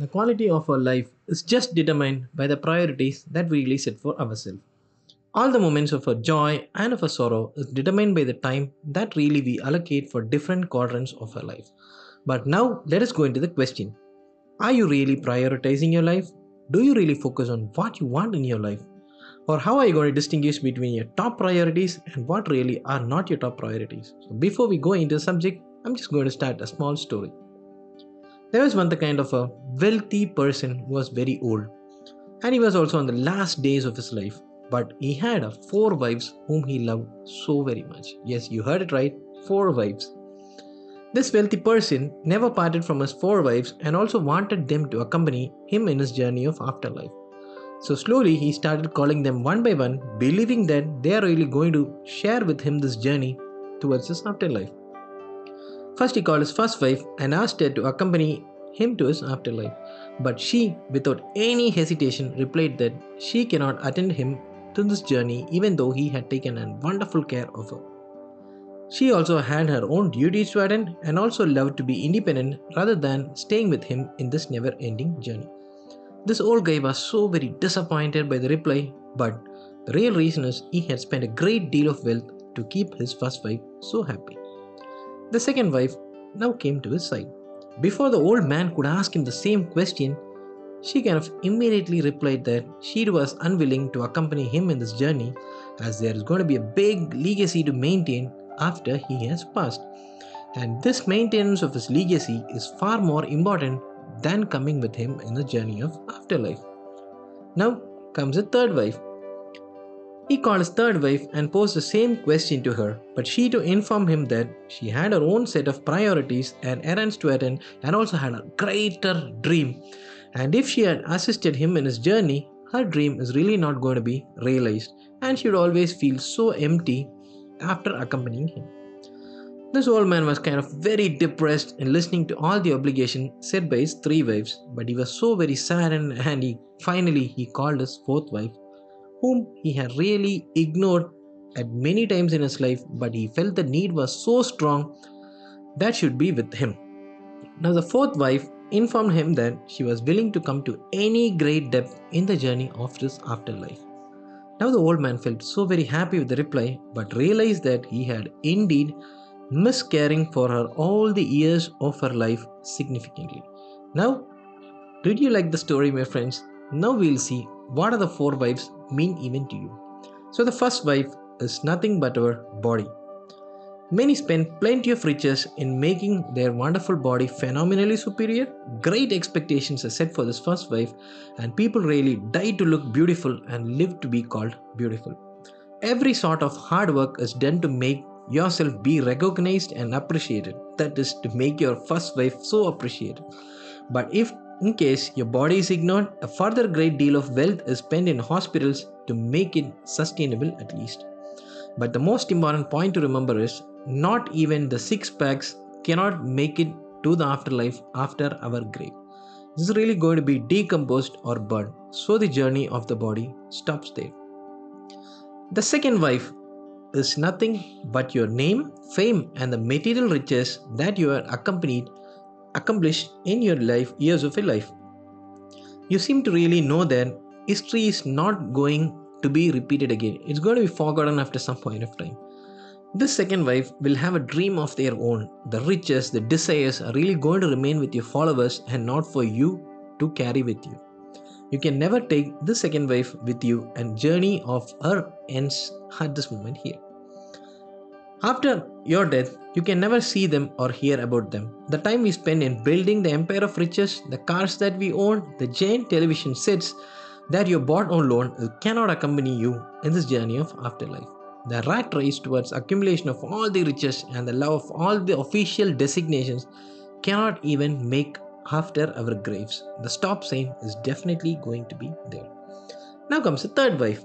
The quality of our life is just determined by the priorities that we really set for ourselves. All the moments of our joy and of our sorrow is determined by the time that really we allocate for different quadrants of our life. But now let us go into the question. Are you really prioritizing your life? Do you really focus on what you want in your life? Or how are you going to distinguish between your top priorities and what really are not your top priorities? So before we go into the subject, I'm just going to start a small story. There was one kind of a wealthy person who was very old, and he was also on the last days of his life. But he had four wives whom he loved so very much. Yes, you heard it right, four wives. This wealthy person never parted from his four wives and also wanted them to accompany him in his journey of afterlife. So slowly he started calling them one by one, believing that they are really going to share with him this journey towards his afterlife. First, he called his first wife and asked her to accompany him to his afterlife. But she, without any hesitation, replied that she cannot attend him to this journey even though he had taken a wonderful care of her. She also had her own duties to attend and also loved to be independent rather than staying with him in this never ending journey. This old guy was so very disappointed by the reply, but the real reason is he had spent a great deal of wealth to keep his first wife so happy. The second wife now came to his side. Before the old man could ask him the same question, she kind of immediately replied that she was unwilling to accompany him in this journey as there is going to be a big legacy to maintain after he has passed. And this maintenance of his legacy is far more important than coming with him in the journey of afterlife. Now comes a third wife he called his third wife and posed the same question to her, but she to inform him that she had her own set of priorities and errands to attend and also had a greater dream. And if she had assisted him in his journey, her dream is really not going to be realized and she would always feel so empty after accompanying him. This old man was kind of very depressed in listening to all the obligation set by his three wives, but he was so very saddened and he finally he called his fourth wife whom he had really ignored at many times in his life, but he felt the need was so strong that should be with him. Now, the fourth wife informed him that she was willing to come to any great depth in the journey of this afterlife. Now, the old man felt so very happy with the reply, but realized that he had indeed missed caring for her all the years of her life significantly. Now, did you like the story, my friends? Now we'll see what are the four wives mean even to you. So the first wife is nothing but our body. Many spend plenty of riches in making their wonderful body phenomenally superior. Great expectations are set for this first wife, and people really die to look beautiful and live to be called beautiful. Every sort of hard work is done to make yourself be recognized and appreciated. That is to make your first wife so appreciated. But if in case your body is ignored, a further great deal of wealth is spent in hospitals to make it sustainable at least. But the most important point to remember is not even the six packs cannot make it to the afterlife after our grave. This is really going to be decomposed or burned, so the journey of the body stops there. The second wife is nothing but your name, fame, and the material riches that you are accompanied accomplished in your life, years of your life. You seem to really know that history is not going to be repeated again. It's going to be forgotten after some point of time. This second wife will have a dream of their own. The riches, the desires are really going to remain with your followers and not for you to carry with you. You can never take the second wife with you and journey of her ends at this moment here. After your death, you can never see them or hear about them. The time we spend in building the empire of riches, the cars that we own, the giant television sets that you bought on loan cannot accompany you in this journey of afterlife. The rat race towards accumulation of all the riches and the love of all the official designations cannot even make after our graves. The stop sign is definitely going to be there. Now comes the third wife.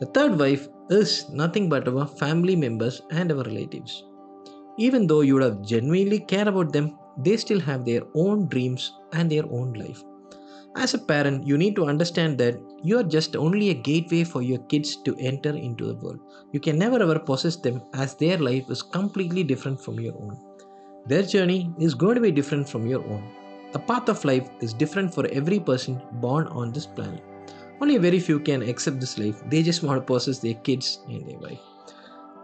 The third wife is nothing but our family members and our relatives. Even though you would have genuinely care about them, they still have their own dreams and their own life. As a parent, you need to understand that you are just only a gateway for your kids to enter into the world. You can never ever possess them as their life is completely different from your own. Their journey is going to be different from your own. the path of life is different for every person born on this planet. Only very few can accept this life. They just want to possess their kids and their wife.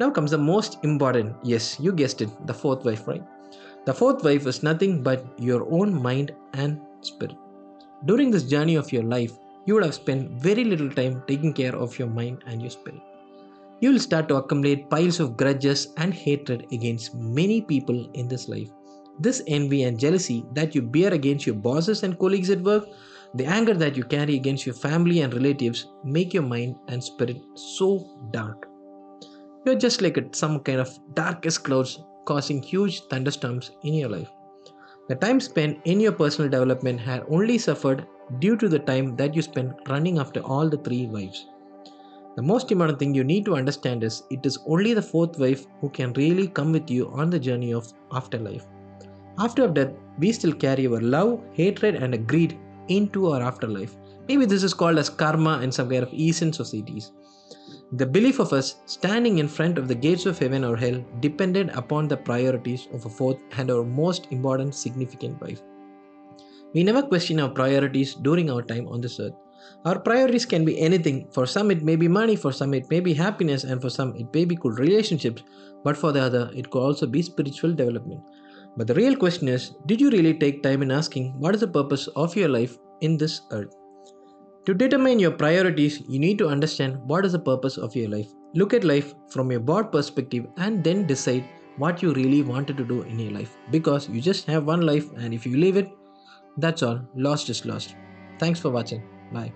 Now comes the most important, yes, you guessed it, the fourth wife, right? The fourth wife is nothing but your own mind and spirit. During this journey of your life, you would have spent very little time taking care of your mind and your spirit. You will start to accumulate piles of grudges and hatred against many people in this life. This envy and jealousy that you bear against your bosses and colleagues at work, the anger that you carry against your family and relatives, make your mind and spirit so dark. You're just like some kind of darkest clouds causing huge thunderstorms in your life. The time spent in your personal development had only suffered due to the time that you spent running after all the three wives. The most important thing you need to understand is it is only the fourth wife who can really come with you on the journey of afterlife. After death, we still carry our love, hatred, and greed into our afterlife. Maybe this is called as karma in some kind of Eastern societies. The belief of us standing in front of the gates of heaven or hell depended upon the priorities of a fourth and our most important significant wife. We never question our priorities during our time on this earth. Our priorities can be anything. For some, it may be money, for some, it may be happiness, and for some, it may be good relationships, but for the other, it could also be spiritual development. But the real question is did you really take time in asking what is the purpose of your life in this earth? To determine your priorities, you need to understand what is the purpose of your life. Look at life from a broad perspective and then decide what you really wanted to do in your life because you just have one life and if you leave it, that's all. Lost is lost. Thanks for watching. Bye.